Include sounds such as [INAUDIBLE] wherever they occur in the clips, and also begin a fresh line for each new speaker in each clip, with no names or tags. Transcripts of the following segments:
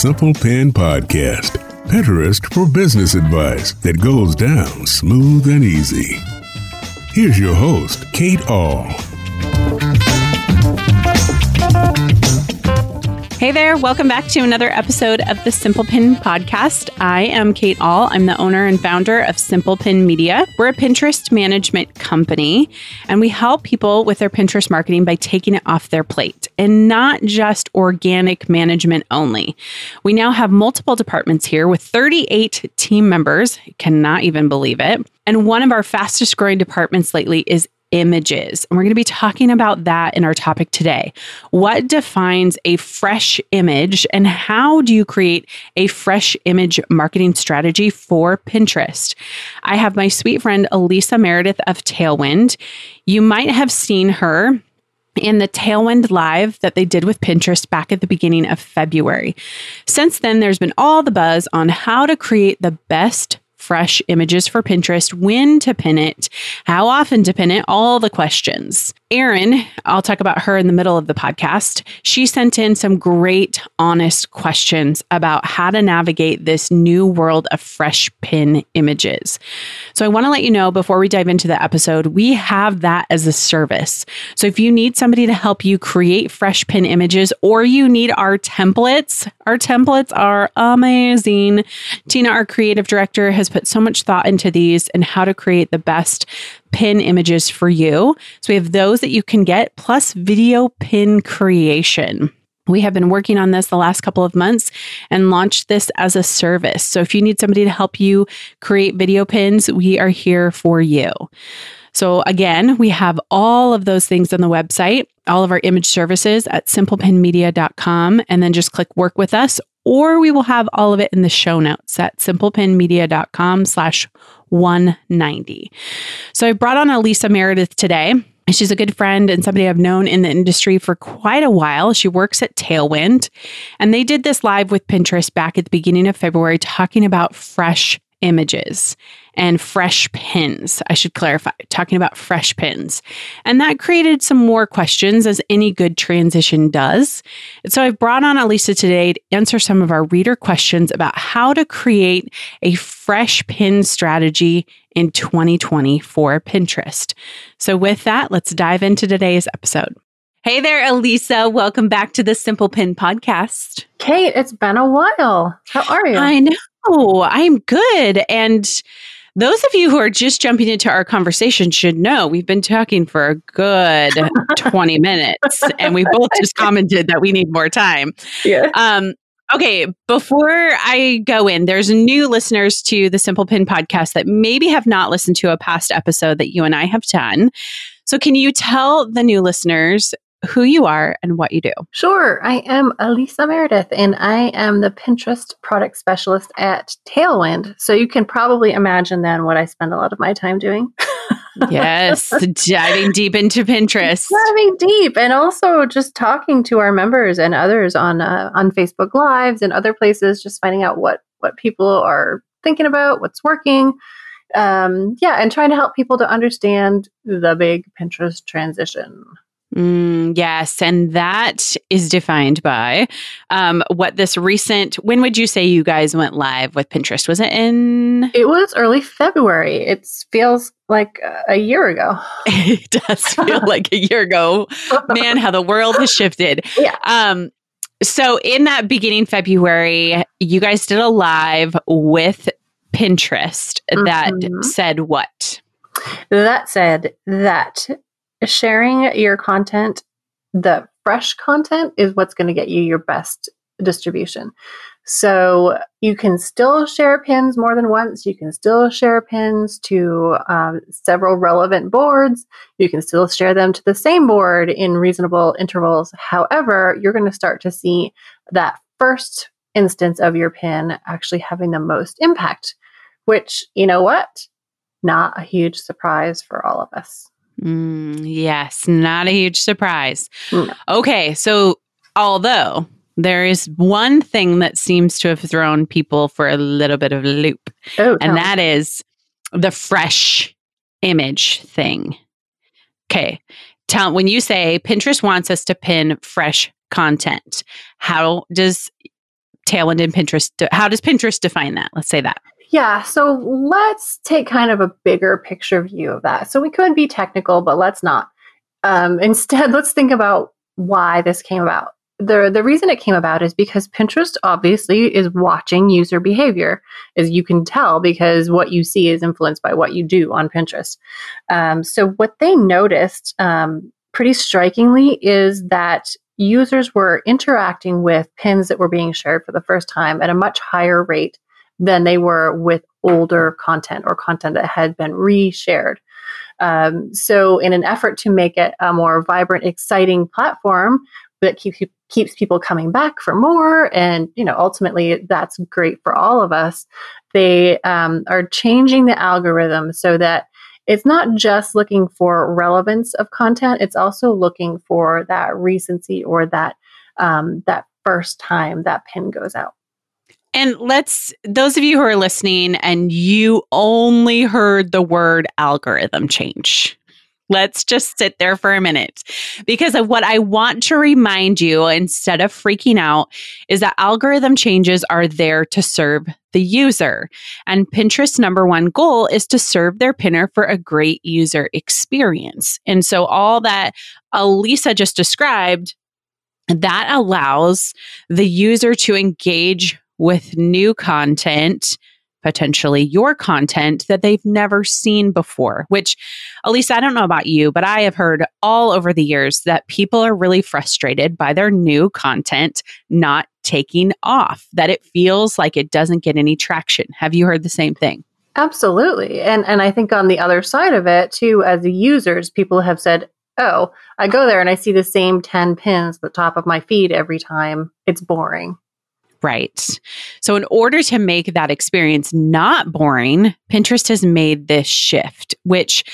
Simple Pin Podcast, Pinterest for business advice that goes down smooth and easy. Here's your host, Kate Ahl.
Hey there, welcome back to another episode of the Simple Pin podcast. I am Kate Ahl. I'm the owner and founder of Simple Pin Media. We're a Pinterest management company, and we help people with their Pinterest marketing by taking it off their plate and not just organic management only. We now have multiple departments here with 38 team members. cannot even believe it. And one of our fastest growing departments lately is images. And we're going to be talking about that in our topic today. What defines a fresh image and how do you create a fresh image marketing strategy for Pinterest? I have my sweet friend Elisa Meredith of Tailwind. You might have seen her in the Tailwind Live that they did with Pinterest back at the beginning of February. Since then, there's been all the buzz on how to create the best fresh images for Pinterest, when to pin it, how often to pin it, all the questions. Erin, I'll talk about her in the middle of the podcast. She sent in some great, honest questions about how to navigate this new world of fresh pin images. So I want to let you know before we dive into the episode, we have that as a service. So if you need somebody to help you create fresh pin images or you need our templates, our templates are amazing. Tina, our creative director, has put so much thought into these and how to create the best pin images for you. So we have those that you can get, plus video pin creation. We have been working on this the last couple of months and launched this as a service. So if you need somebody to help you create video pins, we are here for you. So again, we have all of those things on the website, all of our image services at simplepinmedia.com and then just click work with us or we will have all of it in the show notes at simplepinmedia.com slash 190. So I brought on Elisa Meredith today. She's a good friend and somebody I've known in the industry for quite a while. She works at Tailwind, and they did this live with Pinterest back at the beginning of February talking about fresh images and fresh pins. I should clarify, talking about fresh pins. And that created some more questions, as any good transition does. And so I've brought on Elisa today to answer some of our reader questions about how to create a fresh pin strategy in 2020 for Pinterest. So, with that, let's dive into today's episode. Hey there, Elisa. Welcome back to the Simple Pin podcast.
Kate, it's been a while. How are you?
I know. I'm good. And those of you who are just jumping into our conversation should know we've been talking for a good [LAUGHS] 20 minutes and we both just commented that we need more time.
Yeah.
Um, okay, before I go in, there's new listeners to the Simple Pin podcast that maybe have not listened to a past episode that you and I have done. So, can you tell the new listeners who you are and what you do.
Sure. I am Elisa Meredith, and I am the Pinterest product specialist at Tailwind. So you can probably imagine then what I spend a lot of my time doing. [LAUGHS]
yes, diving deep into Pinterest.
Diving deep, and also just talking to our members and others on uh, on Facebook Lives and other places, just finding out what what people are thinking about, what's working. Um, yeah, and trying to help people to understand the big Pinterest transition.
Mm, yes, and that is defined by um, what this recent. When would you say you guys went live with Pinterest? Was it in?
It was early February. It feels like a year ago. [LAUGHS]
it does feel like a year ago. [LAUGHS] Man, how the world has shifted.
Yeah.
Um. So in that beginning February, you guys did a live with Pinterest that mm-hmm. said what?
That said that sharing your content, the fresh content is what's going to get you your best distribution. So you can still share pins more than once. You can still share pins to um, several relevant boards. You can still share them to the same board in reasonable intervals. However, you're going to start to see that first instance of your pin actually having the most impact, which, you know what? Not a huge surprise for all of us.
Mm, yes, not a huge surprise. Mm. Okay, so although there is one thing that seems to have thrown people for a little bit of a loop, oh, and that me. is the fresh image thing. Okay, tell when you say Pinterest wants us to pin fresh content, how does tailwind and Pinterest? How does Pinterest define that? Let's say that.
Yeah, so let's take kind of a bigger picture view of that. So we could be technical, but let's not. Um, [LAUGHS] instead, let's think about why this came about. The, the reason it came about is because Pinterest obviously is watching user behavior, as you can tell, because what you see is influenced by what you do on Pinterest. Um, so, what they noticed um, pretty strikingly is that users were interacting with pins that were being shared for the first time at a much higher rate than they were with older content or content that had been reshared. Um, so, in an effort to make it a more vibrant, exciting platform that keeps keeps people coming back for more, and you know, ultimately, that's great for all of us. They um, are changing the algorithm so that it's not just looking for relevance of content; it's also looking for that recency or that um, that first time that pin goes out.
And let's, those of you who are listening and you only heard the word algorithm change, let's just sit there for a minute because of what I want to remind you instead of freaking out is that algorithm changes are there to serve the user. And Pinterest's number one goal is to serve their pinner for a great user experience. And so all that Elisa just described that allows the user to engage with new content, potentially your content that they've never seen before, which, least I don't know about you, but I have heard all over the years that people are really frustrated by their new content not taking off, that it feels like it doesn't get any traction. Have you heard the same thing?
Absolutely. And and I think on the other side of it too as users people have said, "Oh, I go there and I see the same 10 pins at the top of my feed every time. It's boring."
Right. So, in order to make that experience not boring, Pinterest has made this shift, which,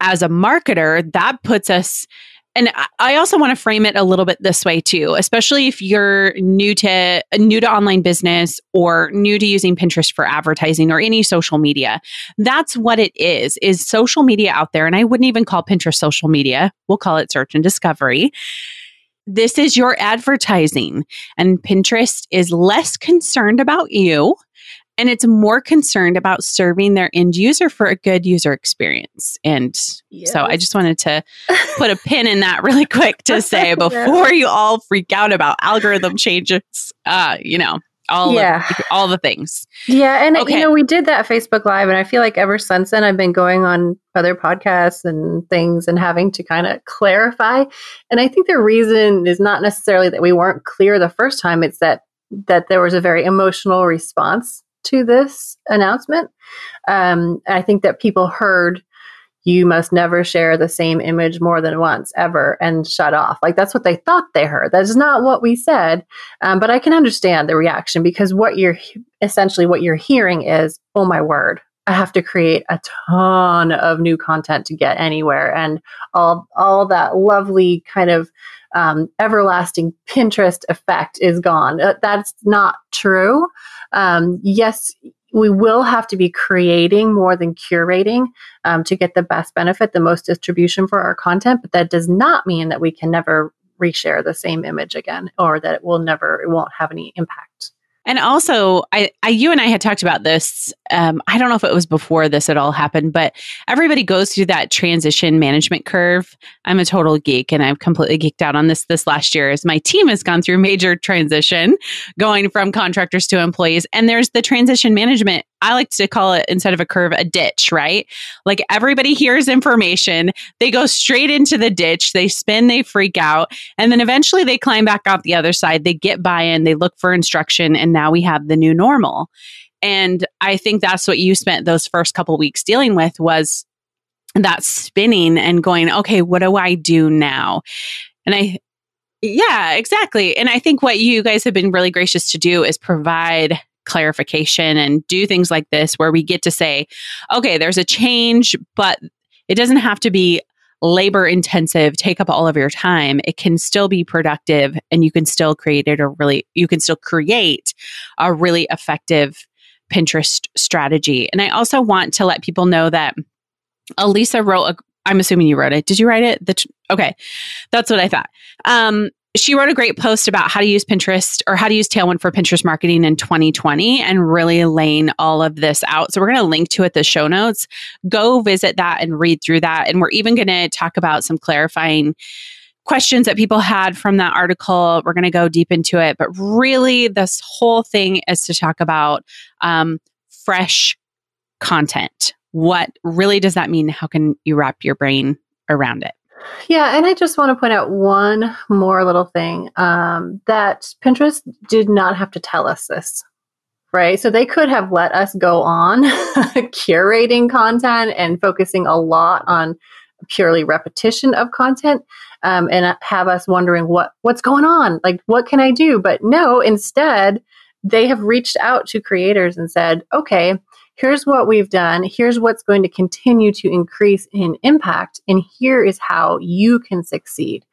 as a marketer, that puts us. And I also want to frame it a little bit this way too, especially if you're new to new to online business or new to using Pinterest for advertising or any social media. That's what it is, is social media out there. And I wouldn't even call Pinterest social media. We'll call it search and discovery this is your advertising. And Pinterest is less concerned about you and it's more concerned about serving their end user for a good user experience. And so I just wanted to put a pin in that really quick to [LAUGHS] say before you all freak out about algorithm changes, uh, you know, all yeah. Of, all the things.
Yeah, and okay. you know, we did that Facebook Live, and I feel like ever since then, I've been going on other podcasts and things and having to kind of clarify. And I think the reason is not necessarily that we weren't clear the first time; it's that that there was a very emotional response to this announcement. Um, I think that people heard you must never share the same image more than once ever and shut off. Like that's what they thought they heard. That is not what we said. Um, but I can understand the reaction because what you're essentially what you're hearing is, oh my word, I have to create a ton of new content to get anywhere, and all all that lovely kind of um, everlasting Pinterest effect is gone. Uh, that's not true. Um, yes, we will have to be creating more than curating um, to get the best benefit, the most distribution for our content. But that does not mean that we can never reshare the same image again or that it will never, it won't have any impact.
And also, I, I, you and I had talked about this. Um, I don't know if it was before this had all happened, but everybody goes through that transition management curve. I'm a total geek, and I've completely geeked out on this this last year. As my team has gone through major transition, going from contractors to employees, and there's the transition management I like to call it instead of a curve, a ditch, right? Like everybody hears information, they go straight into the ditch, they spin, they freak out, and then eventually they climb back out the other side. They get buy in, they look for instruction, and now we have the new normal. And I think that's what you spent those first couple weeks dealing with was that spinning and going, okay, what do I do now? And I, yeah, exactly. And I think what you guys have been really gracious to do is provide clarification and do things like this where we get to say, okay, there's a change, but it doesn't have to be labor intensive, take up all of your time. It can still be productive and you can still create it a really, you can still create a really effective Pinterest strategy. And I also want to let people know that Elisa wrote a I'm assuming you wrote it. Did you write it? The okay, that's what I thought. Um, she wrote a great post about how to use Pinterest or how to use Tailwind for Pinterest marketing in 2020 and really laying all of this out. So we're going to link to it the show notes. Go visit that and read through that. And we're even going to talk about some clarifying questions that people had from that article. We're going to go deep into it. But really, this whole thing is to talk about um, fresh content. What really does that mean? How can you wrap your brain around it?
Yeah, and I just want to point out one more little thing um, that Pinterest did not have to tell us this, right? So they could have let us go on [LAUGHS] curating content and focusing a lot on purely repetition of content um, and have us wondering what what's going on, like what can I do? But no, instead they have reached out to creators and said, okay, here's what we've done, here's what's going to continue to increase in impact, and here is how you can succeed.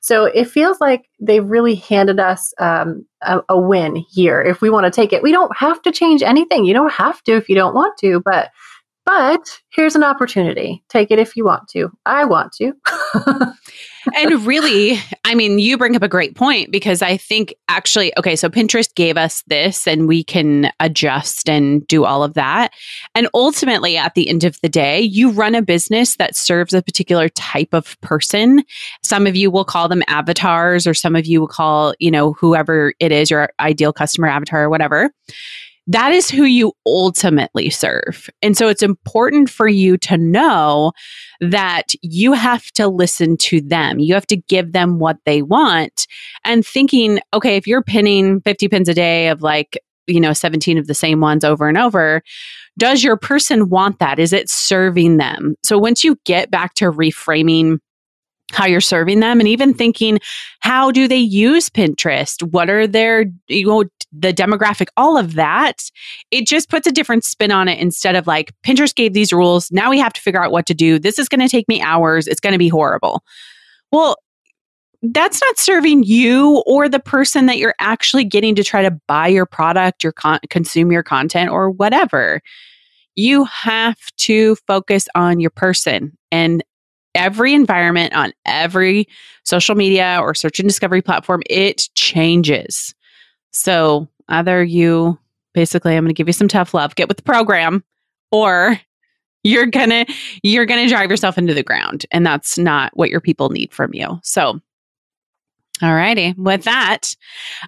So it feels like they've really handed us um, a, a win here. If we want to take it, we don't have to change anything. You don't have to if you don't want to, but but here's an opportunity. Take it if you want to. I want to. [LAUGHS]
and really, I mean, you bring up a great point because I think actually, okay, so Pinterest gave us this and we can adjust and do all of that. And ultimately, at the end of the day, you run a business that serves a particular type of person. Some of you will call them avatars, or some of you will call, you know, whoever it is, your ideal customer avatar or whatever that is who you ultimately serve. And so it's important for you to know that you have to listen to them. You have to give them what they want. And thinking, okay, if you're pinning 50 pins a day of like, you know, 17 of the same ones over and over, does your person want that? Is it serving them? So once you get back to reframing how you're serving them and even thinking how do they use pinterest? What are their you know the demographic all of that it just puts a different spin on it instead of like pinterest gave these rules now we have to figure out what to do this is going to take me hours it's going to be horrible. Well that's not serving you or the person that you're actually getting to try to buy your product your con- consume your content or whatever. You have to focus on your person and every environment on every social media or search and discovery platform, it changes. So either you basically, I'm going to give you some tough love, get with the program, or you're gonna you're gonna drive yourself into the ground and that's not what your people need from you so all righty. With that,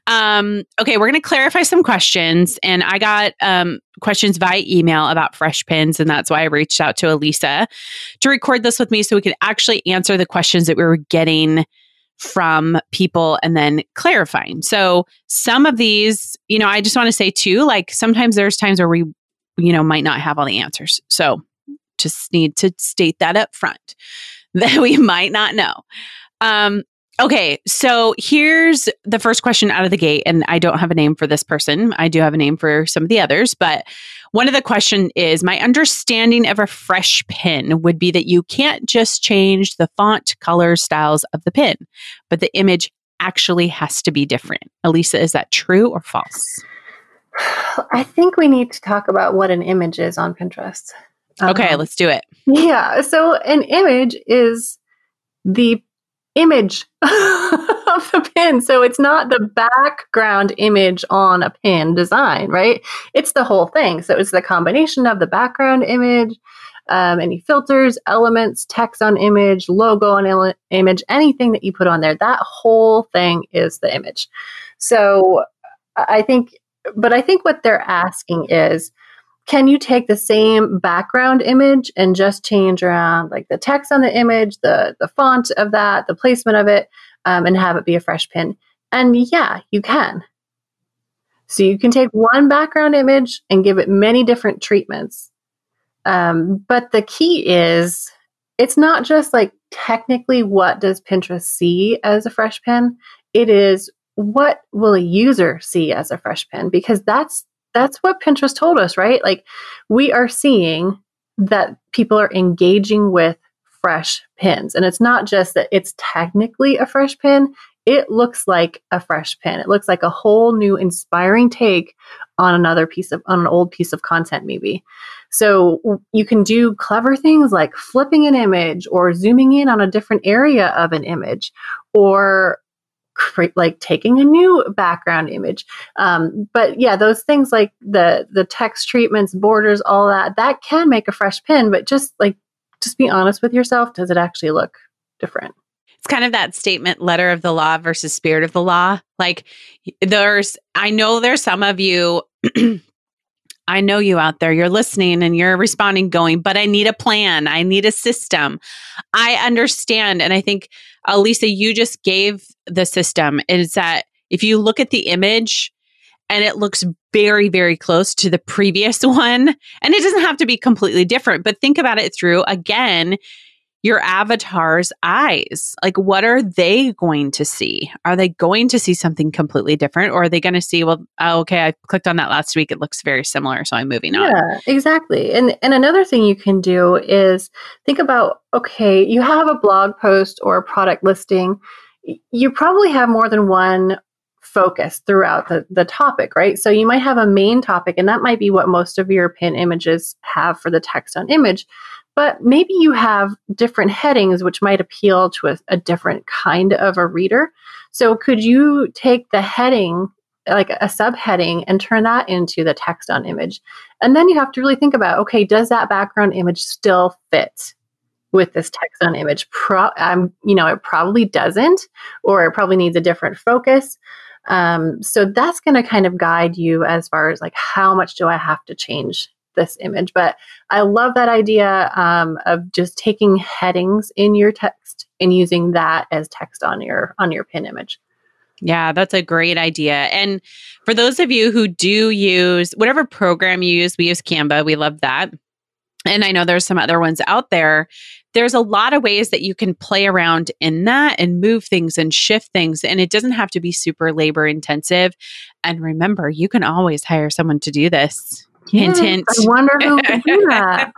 um, okay, we're going to clarify some questions. And I got um, questions via email about fresh pins. And that's why I reached out to Elisa to record this with me so we could actually answer the questions that we were getting from people and then clarifying. So some of these, you know, I just want to say too, like sometimes there's times where we, you know, might not have all the answers. So just need to state that up front [LAUGHS] that we might not know. Um, Okay, so here's the first question out of the gate, and I don't have a name for this person. I do have a name for some of the others, but one of the question is my understanding of a fresh pin would be that you can't just change the font, color, styles of the pin, but the image actually has to be different. Elisa, is that true or false?
I think we need to talk about what an image is on Pinterest.
Okay, um, let's do it.
Yeah, so an image is the image [LAUGHS] of the pin. So it's not the background image on a pin design, right? It's the whole thing. So it's the combination of the background image, um, any filters, elements, text on image, logo on il- image, anything that you put on there. That whole thing is the image. So I think, but I think what they're asking is, can you take the same background image and just change around like the text on the image, the the font of that, the placement of it, um, and have it be a fresh pin? And yeah, you can. So you can take one background image and give it many different treatments. Um, but the key is it's not just like technically what does Pinterest see as a fresh pin. It is what will a user see as a fresh pin because that's that's what Pinterest told us, right? Like we are seeing that people are engaging with fresh pins. And it's not just that it's technically a fresh pin, it looks like a fresh pin. It looks like a whole new inspiring take on another piece of on an old piece of content maybe. So you can do clever things like flipping an image or zooming in on a different area of an image or like taking a new background image. Um, but yeah, those things like the the text treatments, borders, all that that can make a fresh pin. But just like just be honest with yourself. Does it actually look different?
It's kind of that statement letter of the law versus spirit of the law. Like there's I know there's some of you [CLEARS THROAT] I know you out there. You're listening and you're responding, going, but I need a plan. I need a system. I understand. And I think, Elisa, you just gave the system is that if you look at the image and it looks very, very close to the previous [LAUGHS] one, and it doesn't have to be completely different, but think about it through again your avatar's eyes. Like, what are they going to see? Are they going to see something completely different? Or are they going to see, well, oh, okay, I clicked on that last week. It looks very similar. So I'm moving
yeah,
on.
Yeah, exactly. And, and another thing you can do is think about okay, you have a blog post or a product listing. You probably have more than one focus throughout the, the topic, right? So you might have a main topic, and that might be what most of your pin images have for the text on image but maybe you have different headings which might appeal to a, a different kind of a reader. So could you take the heading like a subheading and turn that into the text on image. And then you have to really think about okay, does that background image still fit with this text on image? Pro- um, you know, it probably doesn't, or it probably needs a different focus. Um, so that's going to kind of guide you as far as like how much do I have to change this image. But I love that idea um, of just taking headings in your text and using that as text on your on your pin image.
Yeah, that's a great idea. And for those of you who do use whatever program you use, we use Canva. We love that. And I know there's some other ones out there. There's a lot of ways that you can play around in that and move things and shift things. And it doesn't have to be super labor intensive. And remember, you can always hire someone to do this hint hint
i wonder who can do [LAUGHS] that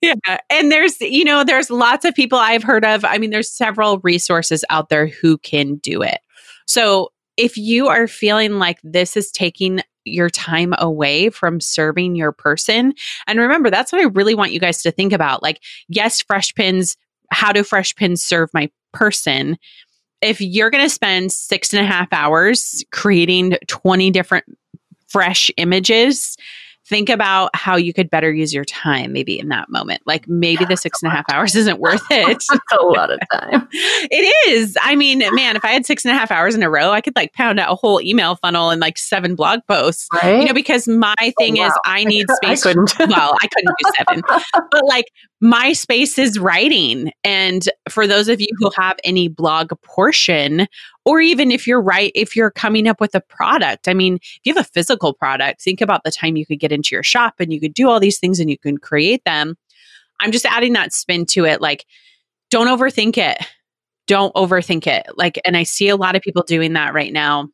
yeah and there's you know there's lots of people i've heard of i mean there's several resources out there who can do it so if you are feeling like this is taking your time away from serving your person and remember that's what i really want you guys to think about like yes fresh pins how do fresh pins serve my person? If you're going to spend six and a half hours creating 20 different fresh images think about how you could better use your time maybe in that moment. Like maybe the six and a half hours isn't worth [LAUGHS] it.
a lot of time. [LAUGHS]
it is. I mean, man, if I had six and a half hours in a row, I could like pound out a whole email funnel and like seven blog posts. Right? You know, because my oh, thing oh, wow. is I need space. I couldn't. well, I couldn't do seven. [LAUGHS] but like my space is writing. And for those of you who have any blog portion or even if you're right if you're coming up with a product i mean if you have a physical product think about the time you could get into your shop and you could do all these things and you can create them. I'm just adding that spin to it like don't overthink it. Don't overthink it. Like and i see a lot of people doing that right now.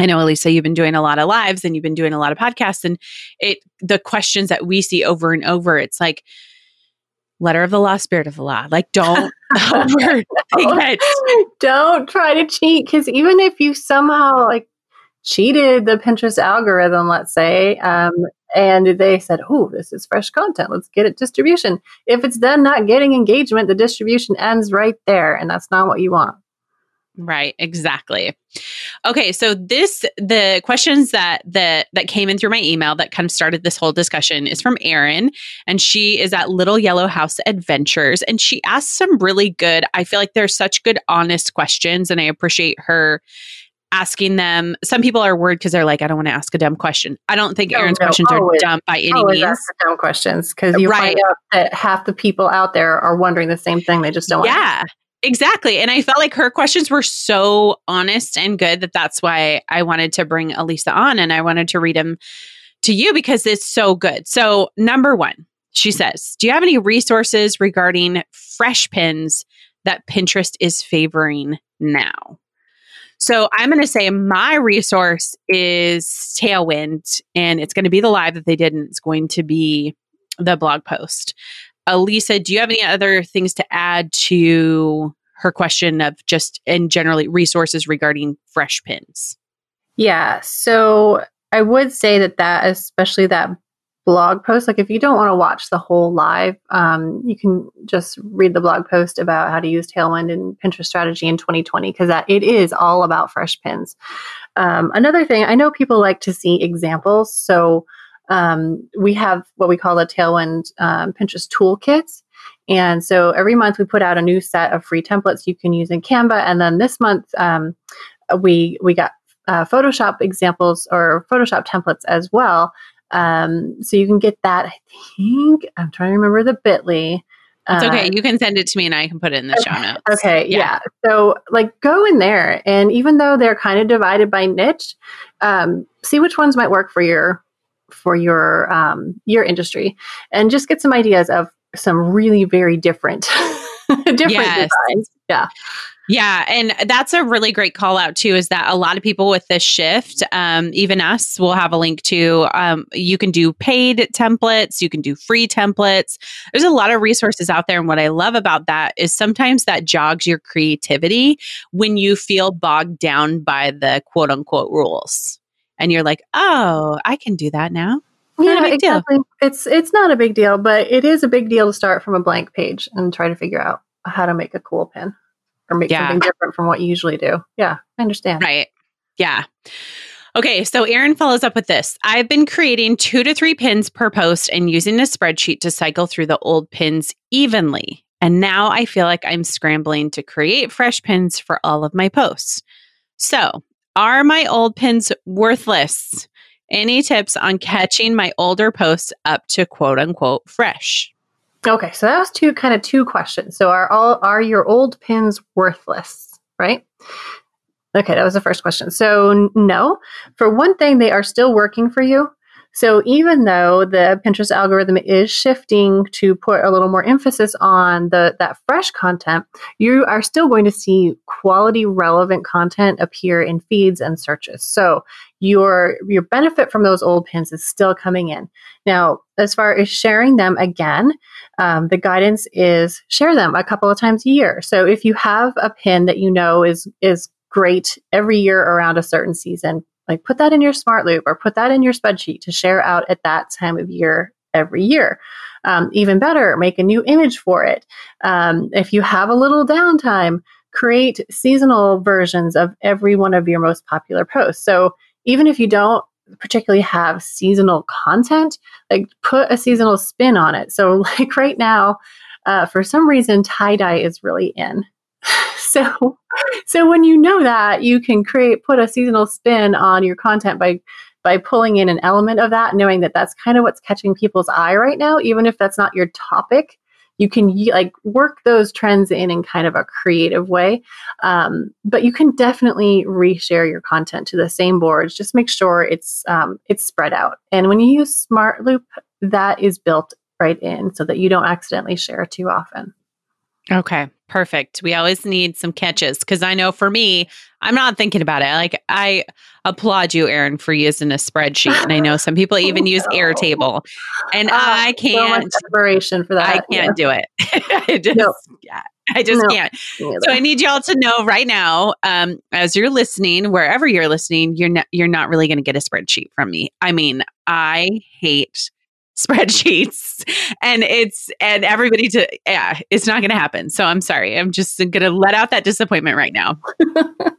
I know, Elisa, you've been doing a lot of lives and you've been doing a lot of podcasts, and it the questions that we see over and over, it's like, letter of the law, spirit of the law. Like, don't [LAUGHS] overthink
it. [LAUGHS] Don't try to cheat because even if you somehow like cheated the Pinterest algorithm, let's say, um, and they said, "Oh, this is fresh content. Let's get it distribution." If it's then not getting engagement, the distribution ends right there, and that's not what you want.
Right, exactly. Okay, so this the questions that that that came in through my email that kind of started this whole discussion is from Erin and she is at Little Yellow House Adventures and she asked some really good I feel like they're such good honest questions and I appreciate her asking them. Some people are worried because they're like, I don't want to ask a dumb question. I don't think no, Erin's no, questions always, are dumb by any means.
dumb questions because you right. find out that half the people out there are wondering the same thing. They just don't.
Yeah, Exactly. And I felt like her questions were so honest and good that that's why I wanted to bring Elisa on and I wanted to read them to you because it's so good. So, number one, she says, Do you have any resources regarding fresh pins that Pinterest is favoring now? So, I'm going to say my resource is Tailwind, and it's going to be the live that they did, and it's going to be the blog post. Elisa, do you have any other things to add to her question of just and generally resources regarding fresh pins?
Yeah. So I would say that that, especially that blog post. Like if you don't want to watch the whole live, um, you can just read the blog post about how to use Tailwind and Pinterest strategy in 2020 because that it is all about fresh pins. Um, another thing, I know people like to see examples, so um, we have what we call the Tailwind um, Pinterest toolkits. And so every month we put out a new set of free templates you can use in Canva. And then this month um, we we got uh, Photoshop examples or Photoshop templates as well. Um, so you can get that. I think I'm trying to remember the Bitly.
It's okay. Uh, you can send it to me and I can put it in the
okay,
show notes.
Okay. Yeah. yeah. So, like, go in there, and even though they're kind of divided by niche, um, see which ones might work for your for your um, your industry, and just get some ideas of some really very different [LAUGHS] different yes. designs. Yeah.
Yeah, and that's a really great call out too. Is that a lot of people with this shift, um, even us, will have a link to. Um, you can do paid templates, you can do free templates. There's a lot of resources out there, and what I love about that is sometimes that jogs your creativity when you feel bogged down by the quote unquote rules, and you're like, oh, I can do that now.
Not yeah, exactly. Deal. It's it's not a big deal, but it is a big deal to start from a blank page and try to figure out how to make a cool pin or make yeah. something different from what you usually do. Yeah, I understand.
Right. Yeah. Okay, so Erin follows up with this. I've been creating two to three pins per post and using a spreadsheet to cycle through the old pins evenly. And now I feel like I'm scrambling to create fresh pins for all of my posts. So, are my old pins worthless? Any tips on catching my older posts up to quote unquote fresh?
Okay, so that was two kind of two questions. So are all are your old pins worthless, right? Okay, that was the first question. So no, for one thing, they are still working for you. So even though the Pinterest algorithm is shifting to put a little more emphasis on the that fresh content, you are still going to see quality relevant content appear in feeds and searches. So your your benefit from those old pins is still coming in. Now, as far as sharing them again, um, the guidance is share them a couple of times a year. So if you have a pin that you know is is great every year around a certain season, like put that in your smart loop or put that in your spreadsheet to share out at that time of year every year. Um, even better, make a new image for it. Um, if you have a little downtime, create seasonal versions of every one of your most popular posts. So even if you don't particularly have seasonal content, like put a seasonal spin on it. So, [LAUGHS] like right now, uh, for some reason, tie dye is really in. [LAUGHS] so, so when you know that, you can create put a seasonal spin on your content by by pulling in an element of that, knowing that that's kind of what's catching people's eye right now, even if that's not your topic. You can like work those trends in in kind of a creative way. Um, but you can definitely reshare your content to the same boards. Just make sure it's um, it's spread out. And when you use smart loop that is built right in so that you don't accidentally share too often
okay perfect we always need some catches because i know for me i'm not thinking about it like i applaud you erin for using a spreadsheet and i know some people [LAUGHS] even use airtable and uh, i can't
so inspiration for that
i can't yeah. do it i just no. yeah I just no, can't. So I need y'all to know right now, um, as you're listening, wherever you're listening, you're not you're not really going to get a spreadsheet from me. I mean, I hate spreadsheets. And it's and everybody to yeah it's not going to happen. So i'm sorry. I'm just going to let out that disappointment right now. [LAUGHS]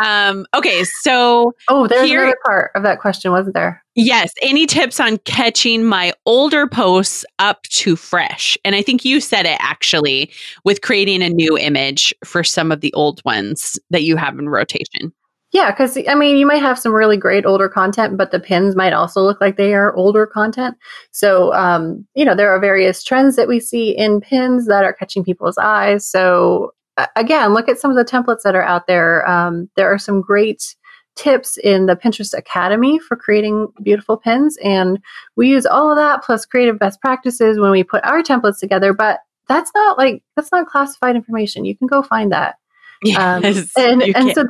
Um okay so
oh there's here, another part of that question wasn't there?
Yes any tips on catching my older posts up to fresh? And i think you said it actually with creating a new image for some of the old ones that you have in rotation
yeah, because I mean, you might have some really great older content, but the pins might also look like they are older content. So, um, you know, there are various trends that we see in pins that are catching people's eyes. So, again, look at some of the templates that are out there. Um, there are some great tips in the Pinterest Academy for creating beautiful pins. And we use all of that plus creative best practices when we put our templates together. But that's not like, that's not classified information. You can go find that. [LAUGHS] Um, yes, um, and and so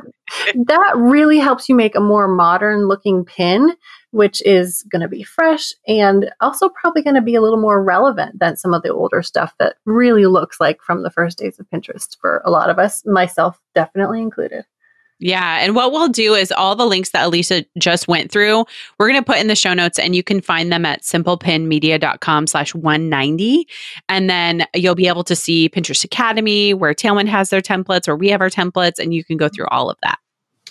that really helps you make a more modern looking pin, which is going to be fresh and also probably going to be a little more relevant than some of the older stuff that really looks like from the first days of Pinterest for a lot of us, myself definitely included.
Yeah. And what we'll do is all the links that Elisa just went through, we're going to put in the show notes and you can find them at simplepinmedia.com slash 190. And then you'll be able to see Pinterest Academy where Tailwind has their templates or we have our templates and you can go through all of that.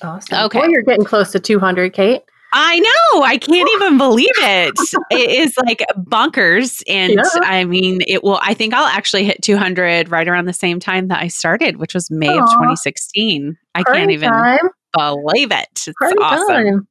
Awesome. Okay. Well, you're getting close to 200, Kate.
I know. I can't even believe it. it is like bonkers. And yeah. I mean, it will, I think I'll actually hit 200 right around the same time that I started, which was May Aww. of 2016. I can't even time. believe it. It's Party awesome.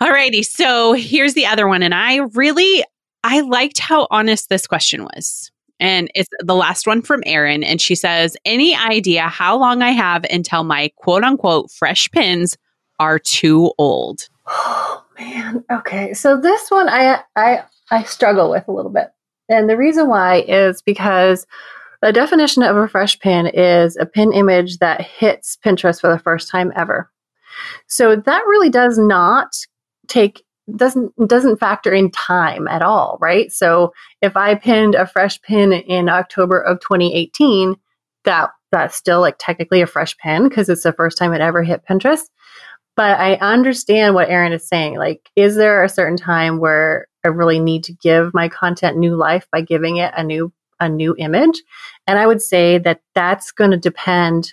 All righty. So here's the other one. And I really, I liked how honest this question was. And it's the last one from Erin. And she says, Any idea how long I have until my quote unquote fresh pins are too old?
Oh [GASPS] man. Okay. So this one I I I struggle with a little bit. And the reason why is because the definition of a fresh pin is a pin image that hits Pinterest for the first time ever. So that really does not take doesn't doesn't factor in time at all, right? So if I pinned a fresh pin in October of 2018, that that's still like technically a fresh pin because it's the first time it ever hit Pinterest. But I understand what Erin is saying. Like, is there a certain time where I really need to give my content new life by giving it a new a new image? And I would say that that's going to depend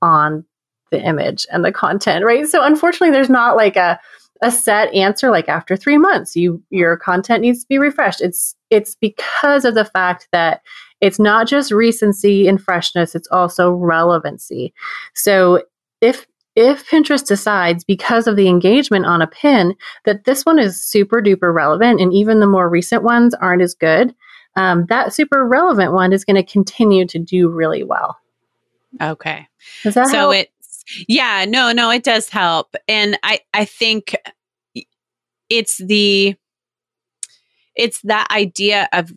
on the image and the content, right? So unfortunately, there's not like a a set answer like after 3 months you your content needs to be refreshed. It's it's because of the fact that it's not just recency and freshness, it's also relevancy. So if if Pinterest decides because of the engagement on a pin that this one is super duper relevant and even the more recent ones aren't as good, um, that super relevant one is going to continue to do really well.
Okay. Does that so help? it's yeah, no, no, it does help. And I I think it's the it's that idea of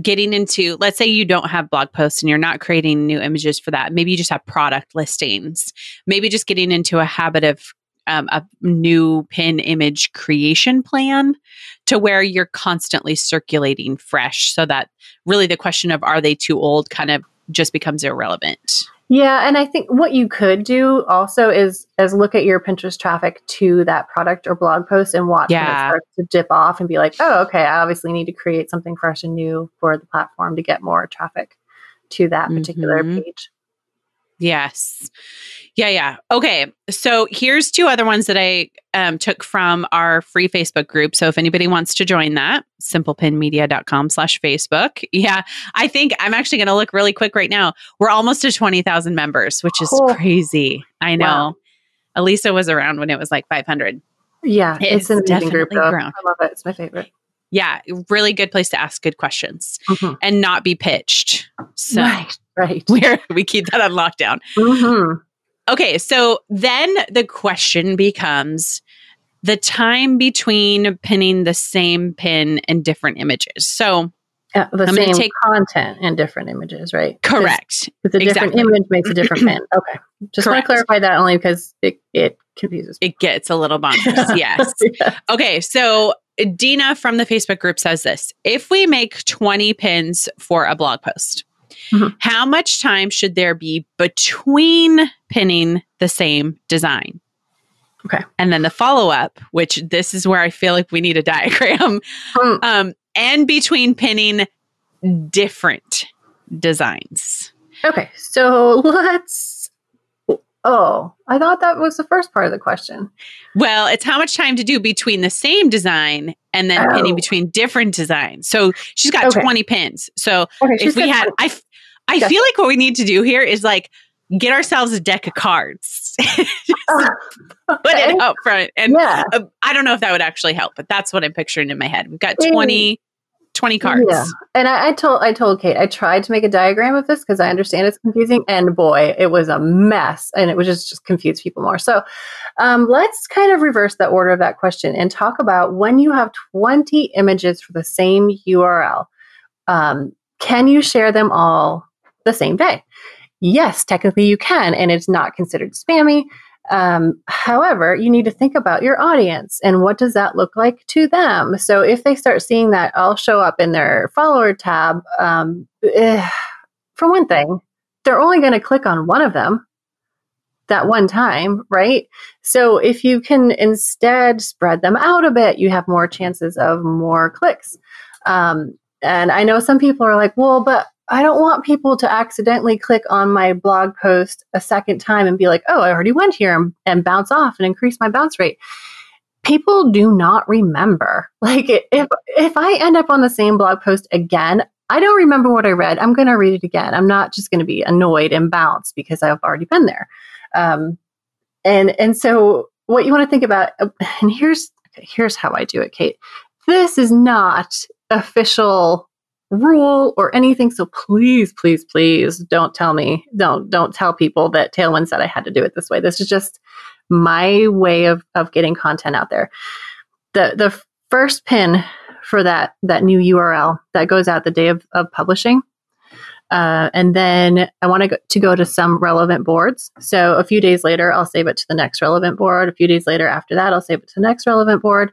getting into let's say you don't have blog posts and you're not creating new images for that. Maybe you just have product listings. Maybe just getting into a habit of um, a new pin image creation plan to where you're constantly circulating fresh so that really the question of are they too old kind of just becomes irrelevant
yeah, and I think what you could do also is is look at your Pinterest traffic to that product or blog post and watch yeah. when it starts to dip off and be like, oh, okay, I obviously need to create something fresh and new for the platform to get more traffic to that particular mm-hmm. page.
Yes. Yeah, yeah. Okay. So here's two other ones that I um, took from our free Facebook group. So if anybody wants to join that, simplepinmedia.com slash Facebook. Yeah. I think I'm actually going to look really quick right now. We're almost to 20,000 members, which is oh. crazy. I know. Wow. Elisa was around when it was like 500.
Yeah. It's, it's an amazing group. Though. Grown. I love it. It's my favorite.
Yeah. Really good place to ask good questions mm-hmm. and not be pitched. So.
Right Right. [LAUGHS]
Where we keep that on lockdown. Mm-hmm. Okay. So then the question becomes the time between pinning the same pin in different images. So
uh, the I'm same take, content and different images, right?
Correct.
Because a different exactly. image makes a different [CLEARS THROAT] pin. Okay. Just want to clarify that only because it, it confuses.
Me. It gets a little [LAUGHS] bonkers. yes. yeah. Okay. So Dina from the Facebook group says this if we make 20 pins for a blog post, Mm-hmm. How much time should there be between pinning the same design?
Okay.
And then the follow up, which this is where I feel like we need a diagram, mm. um, and between pinning different designs.
Okay. So [LAUGHS] let's. Oh, I thought that was the first part of the question.
Well, it's how much time to do between the same design and then oh. pinning between different designs. So she's got okay. 20 pins. So okay, if we had, 20. I, I feel like what we need to do here is like get ourselves a deck of cards. okay. [LAUGHS] Put it up front. And yeah. uh, I don't know if that would actually help, but that's what I'm picturing in my head. We've got 20, 20 cards. Yeah.
And I, I, told I told Kate, I tried to make a diagram of this because I understand it's confusing. And boy, it was a mess. And it was just, just confuse people more. So um, let's kind of reverse the order of that question and talk about when you have 20 images for the same URL. Um, can you share them all the same day. Yes, technically you can, and it's not considered spammy. Um, however, you need to think about your audience and what does that look like to them. So if they start seeing that all show up in their follower tab, um, eh, for one thing, they're only going to click on one of them. that one time, right? So if you can instead spread them out a bit, you have more chances of more clicks. Um, and I know some people are like, well, but I don't want people to accidentally click on my blog post a second time and be like, oh, I already went here and, and bounce off and increase my bounce rate. People do not remember. [LAUGHS] Like if if I end up on the same blog post again, I don't remember what I read. I'm going to read it again. I'm not just going to be annoyed and bounce because I've already been there. Um, and and so what you want to think about, and here's here's how I do it, Kate. This is not official rule or anything. So please, please, please don't tell me, don't, don't tell people that Tailwind said I had to do it this way. This is just my way of, of getting content out there. The, the first pin for that, that new URL that goes out the day of, of publishing. Uh, and then I want to go, to go to some relevant boards. So a few days later, I'll save it to the next relevant board. A few days later after that, I'll save it to the next relevant board.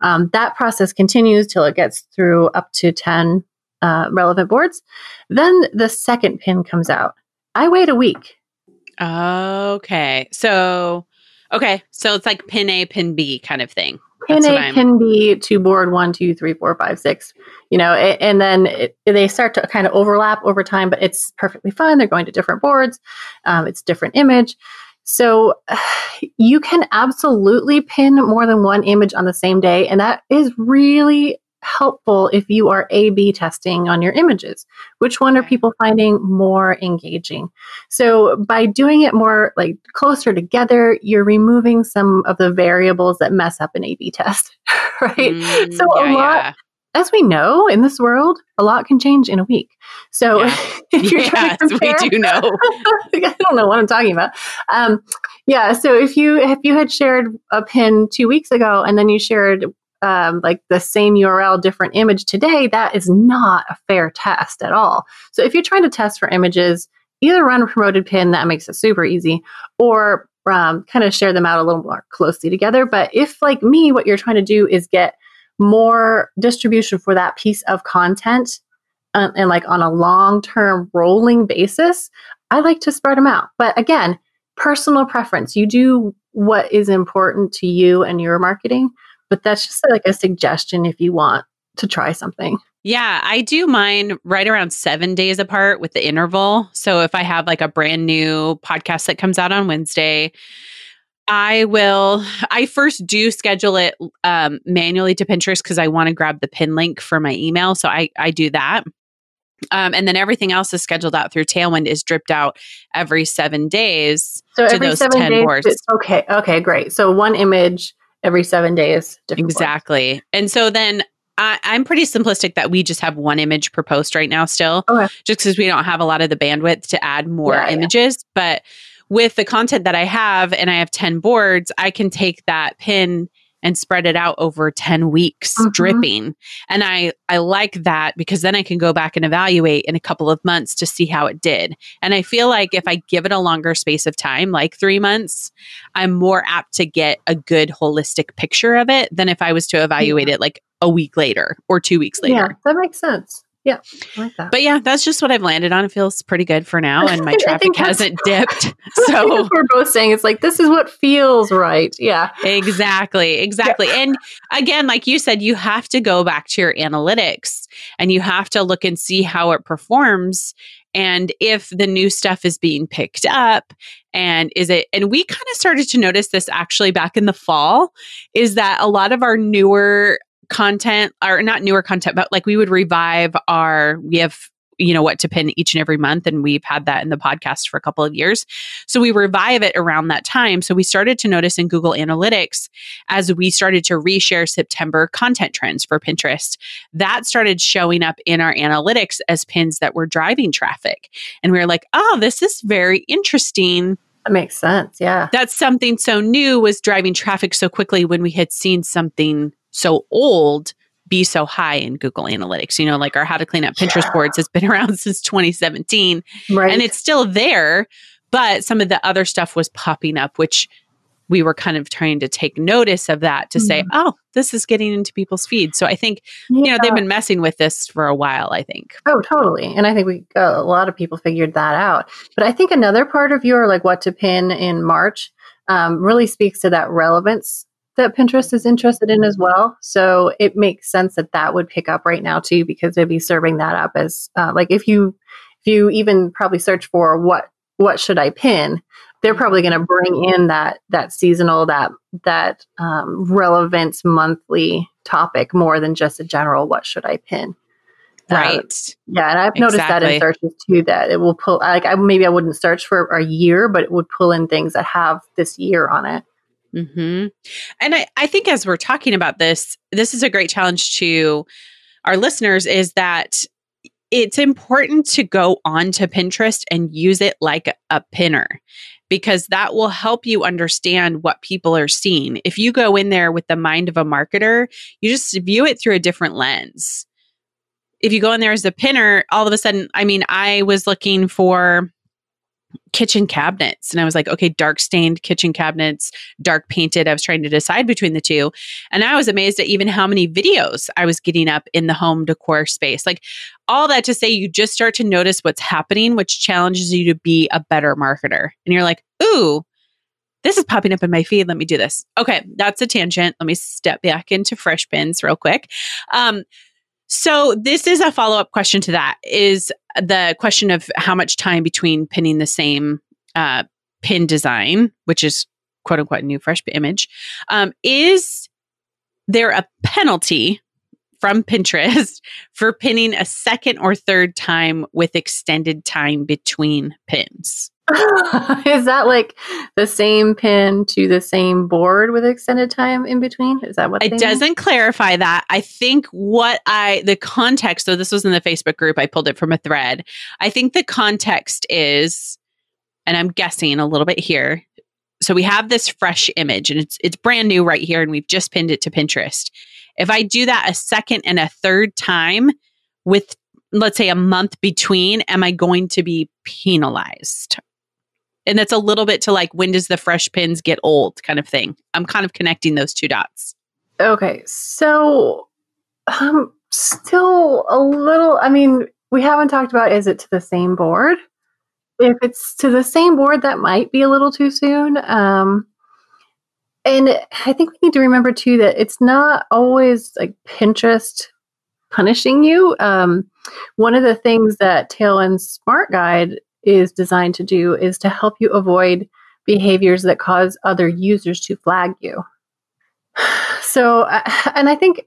Um, that process continues till it gets through up to 10 uh, relevant boards. Then the second pin comes out. I wait a week.
Okay. So, okay. So it's like pin A, pin B kind of thing.
Pin A, pin B to board one, two, three, four, five, six. You know, it, and then it, they start to kind of overlap over time, but it's perfectly fine. They're going to different boards. Um, it's different image. So [SIGHS] you can absolutely pin more than one image on the same day. And that is really helpful if you are A B testing on your images. Which one are people finding more engaging? So by doing it more like closer together, you're removing some of the variables that mess up an A B test, [LAUGHS] right? Mm, so yeah, a lot. Yeah as we know in this world, a lot can change in a week. So [LAUGHS] yeah. if you're yes, compare,
we do know. [LAUGHS]
I don't know what I'm talking about. Um, yeah. So if you if you had shared a pin two weeks ago and then you shared um, like the same URL, different image today, that is not a fair test at all. So if you're trying to test for images, either run a promoted pin that makes it super easy, or um, kind of share them out a little more closely together. But if like me, what you're trying to do is get more distribution for that piece of content uh, and like on a long term rolling basis, I like to spread them out. But again, personal preference. You do what is important to you and your marketing, but that's just like a suggestion if you want to try something.
Yeah, I do mine right around seven days apart with the interval. So if I have like a brand new podcast that comes out on Wednesday, I will. I first do schedule it um, manually to Pinterest because I want to grab the pin link for my email. So I I do that. Um, and then everything else is scheduled out through Tailwind is dripped out every seven days.
So every seven days. Boards. Okay. Okay. Great. So one image every seven days.
exactly. And so then I, am pretty simplistic that we just have one image per post right now still, okay. just because we don't have a lot of the bandwidth to add more yeah, images. Yeah. But with the content that I have and I have 10 boards, I can take that pin and spread it out over 10 weeks mm-hmm. dripping. And I I like that because then I can go back and evaluate in a couple of months to see how it did. And I feel like if I give it a longer space of time, like 3 months, I'm more apt to get a good holistic picture of it than if I was to evaluate yeah. it like a week later or 2 weeks later. Yeah,
that makes sense. Yeah, like that.
But yeah, that's just what I've landed on. It feels pretty good for now, and my [LAUGHS] traffic hasn't dipped. [LAUGHS] So
we're both saying it's like this is what feels right. Yeah,
exactly, exactly. Yeah. And again, like you said, you have to go back to your analytics and you have to look and see how it performs and if the new stuff is being picked up and is it and we kind of started to notice this actually back in the fall is that a lot of our newer content or not newer content, but like we would revive our, we have you know what to pin each and every month and we've had that in the podcast for a couple of years. So we revive it around that time. So we started to notice in google analytics as we started to reshare september content trends for pinterest that started showing up in our analytics as pins that were driving traffic. And we were like oh this is very interesting.
That makes sense yeah.
That's something so new was driving traffic so quickly when we had seen something so old be so high in Google Analytics. You know, like our How to Clean Up Pinterest yeah. boards has been [LAUGHS] around since 2017 right. and it's still there, but some of the other stuff was popping up, which we were kind of trying to take notice of that to say,
Mhm.
oh, this is getting into people's feeds. So I think, you know, they've been messing with this for a while, I think.
Oh, totally. And I think we uh, a lot of people figured that out. But I think another part of your like what to pin in March um, really speaks to that relevance that Pinterest is interested in as well. So it makes sense that that would pick up right now too, because they'd be serving that up as uh, like if you if you even probably search for what what should I pin, they're probably going to bring in that that seasonal that that um, relevance monthly topic more than just a general what should I pin. Um,
Right.
yeah, and I've noticed that in searches too. That it will pull like I, maybe I wouldn't search for a year, but it would pull in things that have this year on it.
Hmm And I, I think as we're talking about this, this is a great challenge to our listeners is that it's important to go on to Pinterest and use it like a pinner because that will help you understand what people are seeing. If you go in there with the mind of a marketer, you just view it through a different lens. If you go in there as a pinner, all of a sudden, I mean, I was looking for kitchen cabinets and I was like, okay, dark stained kitchen cabinets, dark painted. I was trying to decide between the two. And I was amazed at even how many videos I was getting up in the home decor space. Like all that to say, you just start to notice what's happening, which challenges you to be a better marketer. And you're like, ooh, this is popping up in my feed. Let me do this. Okay, that's a tangent. Let me step back into fresh pins real quick. Um, so this is a follow up question to that is the question of how much time between pinning the same uh, pin design, which is quote unquote new fresh image, um, is there a penalty from Pinterest [LAUGHS] for pinning a second or third time with extended time between pins? [LAUGHS]
is that like the same pin to the same board with extended time in between? Is that what
It doesn't clarify that. I think what I, the context, so this was in the Facebook group, I pulled it from a thread. I think the context is, and I'm guessing a little bit here. So we have this fresh image and it's it's brand new right here and we've just pinned it to Pinterest. If I do that a second and a third time with let's say a month between, am I going to be penalized? And that's a little bit to like when does the fresh pins get old kind of thing. I'm kind of connecting those two dots.
Okay, so um, still a little. I mean, we haven't talked about is it to the same board? If it's to the same board, that might be a little too soon. Um, and I think we need to remember too that it's not always like Pinterest punishing you. Um, one of the things that Tailwind Smart Guide is designed to do is to help you avoid behaviors that cause other users to flag you. [SIGHS] So, uh, [SIGHS] and I think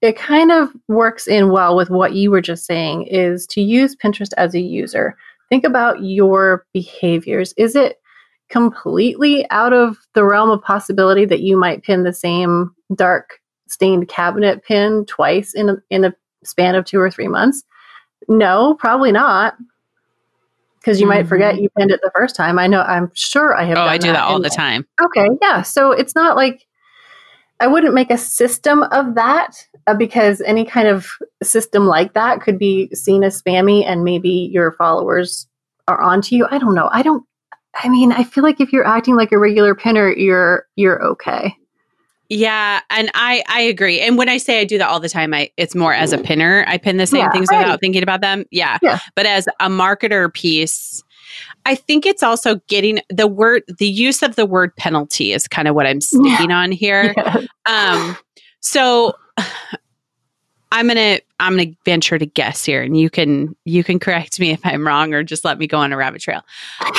it kind of works in well with what you were just saying is to use Pinterest as a user. Think about your behaviors. Is it completely out of the realm of possibility that you might pin the same dark stained cabinet pin twice in a, in a span of two or three months? No, probably not. Because you might forget
Mhm.
you pinned it the first time. I know. I'm sure I have.
Oh, I do that all
in
the time.
Okay, yeah. So it's not like I wouldn't make a system of that uh, because any kind of system like that could be seen as spammy and maybe your followers are onto you. I don't know. I don't I mean, I feel like if you're acting like a regular pinner, you're you're okay.
Yeah, and I I agree. And when I say I do that all the time, I it's more as a pinner. I pin the same
Yeah,
things
right.
without thinking about them. Yeah.
Yeah.
But as a marketer piece, I think it's also getting the word the use of the word penalty is kind of what I'm [LAUGHS] sticking on here.
Yeah.
Um so [SIGHS] I'm gonna I'm gonna venture to guess here, and you can you can correct me if I'm wrong, or just let me go on a rabbit trail.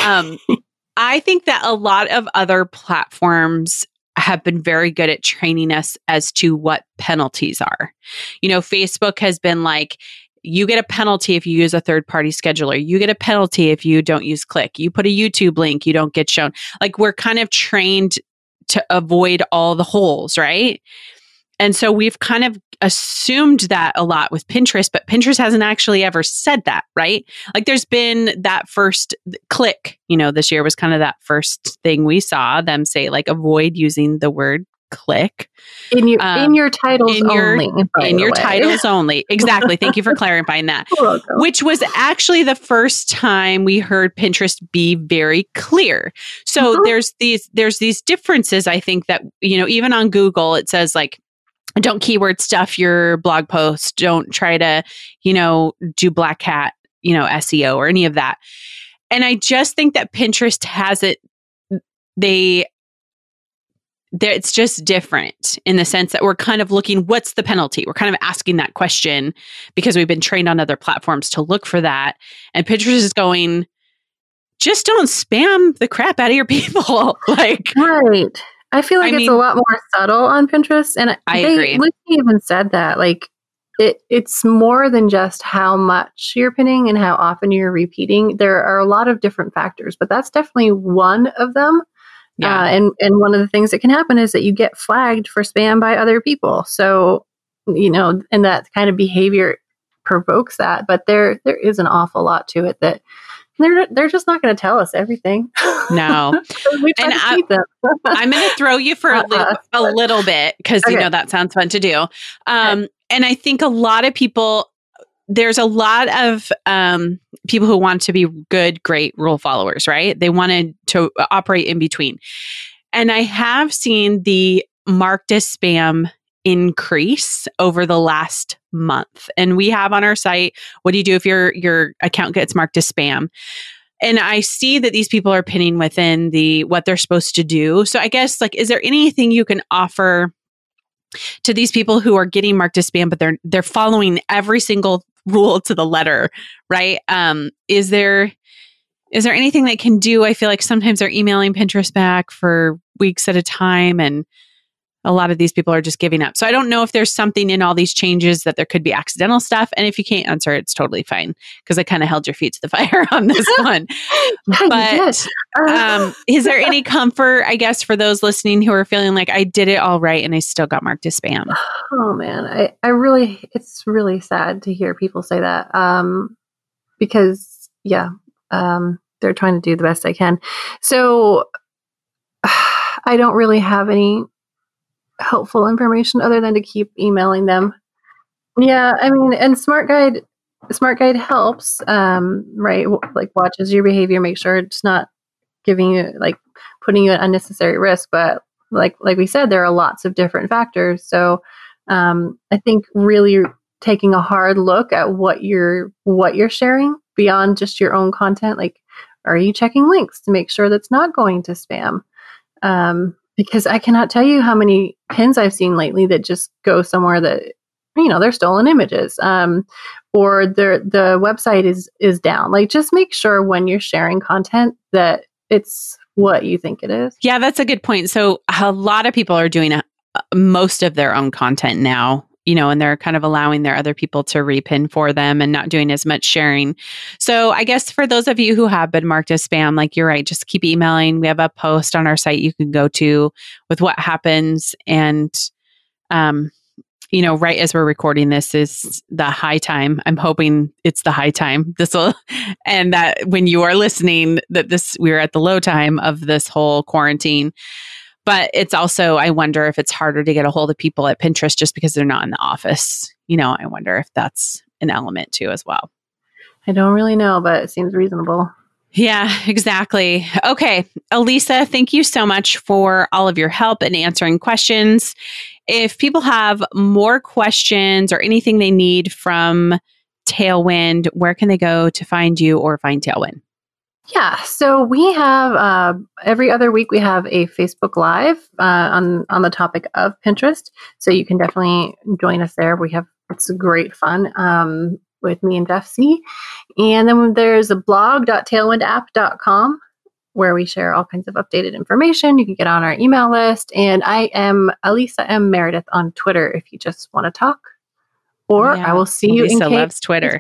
Um, [LAUGHS] I think that a lot of other platforms have been very good at training us as to what penalties are. You know, Facebook has been like, you get a penalty if you use a third party scheduler. You get a penalty if you don't use Click. You put a YouTube link, you don't get shown. Like we're kind of trained to avoid all the holes, right? And so we've kind of assumed that a lot with Pinterest, but Pinterest hasn't actually ever said that, right? Like there's been that first click, you know, this year was kind of that first thing we saw them say, like, avoid using the word click.
In your um, in your titles in your, only.
In your way. titles only. [LAUGHS] Exactly. Thank you for clarifying that. Which was actually the first time we heard Pinterest be very clear. So mm-hmm. there's these there's these differences I think that you know even on Google it says like don't keyword stuff your blog post. Don't try to, you know, do black hat, you know, SEO or any of that. And I just think that Pinterest has it they it's just different in the sense that we're kind of looking what's the penalty we're kind of asking that question because we've been trained on other platforms to look for that and pinterest is going just don't spam the crap out of your [LAUGHS] people like
right i feel like I it's mean, a lot more subtle on pinterest and
i they, agree
lucy even said that like it, it's more than just how much you're pinning and how often you're repeating there are a lot of different factors but that's definitely one of them yeah. Uh, and and one of the things that can happen is that you get flagged for spam by other people. So, you know, and that kind of behavior provokes that. But there there is an awful lot to it that they're they're just not going to tell us everything.
No, [LAUGHS] and I, am going to throw you for a, li- a little bit because okay. you know that sounds fun to do. Um, okay. And I think a lot of people there's a lot of um, people who want to be good, great rule followers, right? They wanted to operate in between. And I have seen the marked as spam increase over the last month. And we have on our site, what do you do if your your account gets marked as spam? And I see that these people are pinning within the what they're supposed to do. So I guess like is there anything you can offer to these people who are getting marked as spam but they're they're following every single rule to the letter, right? Um, is there is there anything they can do? I feel like sometimes they're emailing Pinterest back for weeks at a time and a lot of these people are just giving up. So I don't know if there's something in all these changes that there could be accidental stuff. And if you can't answer, it's totally fine because I kind of held your feet to the [LAUGHS] fire on this [LAUGHS] one. but um, [LAUGHS] is there any comfort, I guess, for those listening who are feeling like I did it all right and I still got marked as spam?
Oh man, I, I really, it's really sad to hear people say that um, because yeah, um, they're trying to do the best they can. So [SIGHS] I don't really have any helpful information other than to keep emailing them. Yeah, I mean, and Smart Guide, Smart Guide helps, um, right? Like watches your behavior, make sure it's not giving you like putting you at unnecessary risk. But like like we said, there are lots of different factors. So um, I think really taking a hard look at what you're what you're sharing beyond just your own content, like are you checking links to make sure that's not going to spam? Um, because I cannot tell you how many pins I've seen lately that just go somewhere that you know they're stolen images um, or the the website is is down. Like just make sure when you're sharing content that it's what you think it is.
Yeah, that's a good point. So a lot of people are doing a, most of their own content now you know, and they're kind of allowing their other people to repin for them and not doing as much sharing. So I guess for those of you who have been marked as spam, like you're right, just keep emailing. We have a post on our site you can go to with what happens. And, um, you know, right as we're recording this is the high time. I'm hoping it's the high time. This will, [LAUGHS] and that when you are listening, that this, we're at the low time of this whole quarantine. But it's also, I wonder if it's harder to get a hold of people at Pinterest just because they're not in the office. You know, I wonder if that's an element too as well.
I don't really know, but it seems reasonable.
Yeah, [LAUGHS] exactly. Okay. Elisa, thank you so much for all of your help in answering questions. If people have more questions or anything they need from Tailwind, where can they go to find you or find Tailwind?
Yeah, so we have uh, every other week we have a Facebook Live uh, on on the topic of Pinterest. So you can definitely join us there. We have it's great fun um, with me and Jeff Sieh. And then there's a blog.tailwindapp.com where we share all kinds of updated information. You can get on our email list. And I am Elisa M. Meredith on Twitter if you just want to talk. Or yeah, I will see you in Kate
loves Twitter.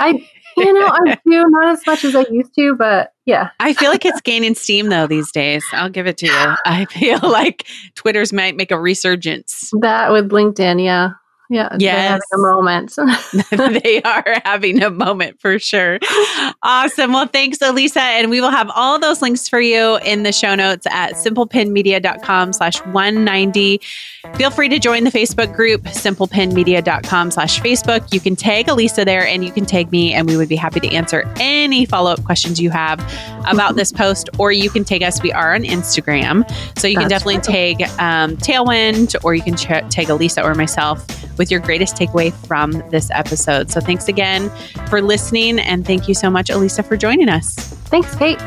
I you know, I [LAUGHS] do not as much as I used to, but yeah.
I feel like it's gaining steam though these days. I'll give it to you. I feel [LAUGHS] like Twitter's might make a resurgence.
That with LinkedIn, yeah. Yeah. they're
Yes.
having a [LAUGHS] moment. [LAUGHS]
they are having a moment for sure. Awesome. Well, thanks, Elisa. And we will have all those links for you in the show notes at simplepinmedia.com slash 190. Feel free to join the Facebook group, simplepinmedia.com slash Facebook. You can tag Elisa there and you can tag me, and we would be happy to answer any follow up questions you have about this post, or you can tag us. We are on Instagram. So you can
That's
definitely tag um, Tailwind, or you can ch- tag Elisa or myself with your greatest takeaway from this episode. So thanks again for listening. And thank you so much, Elisa, for joining us.
Thanks, Kate.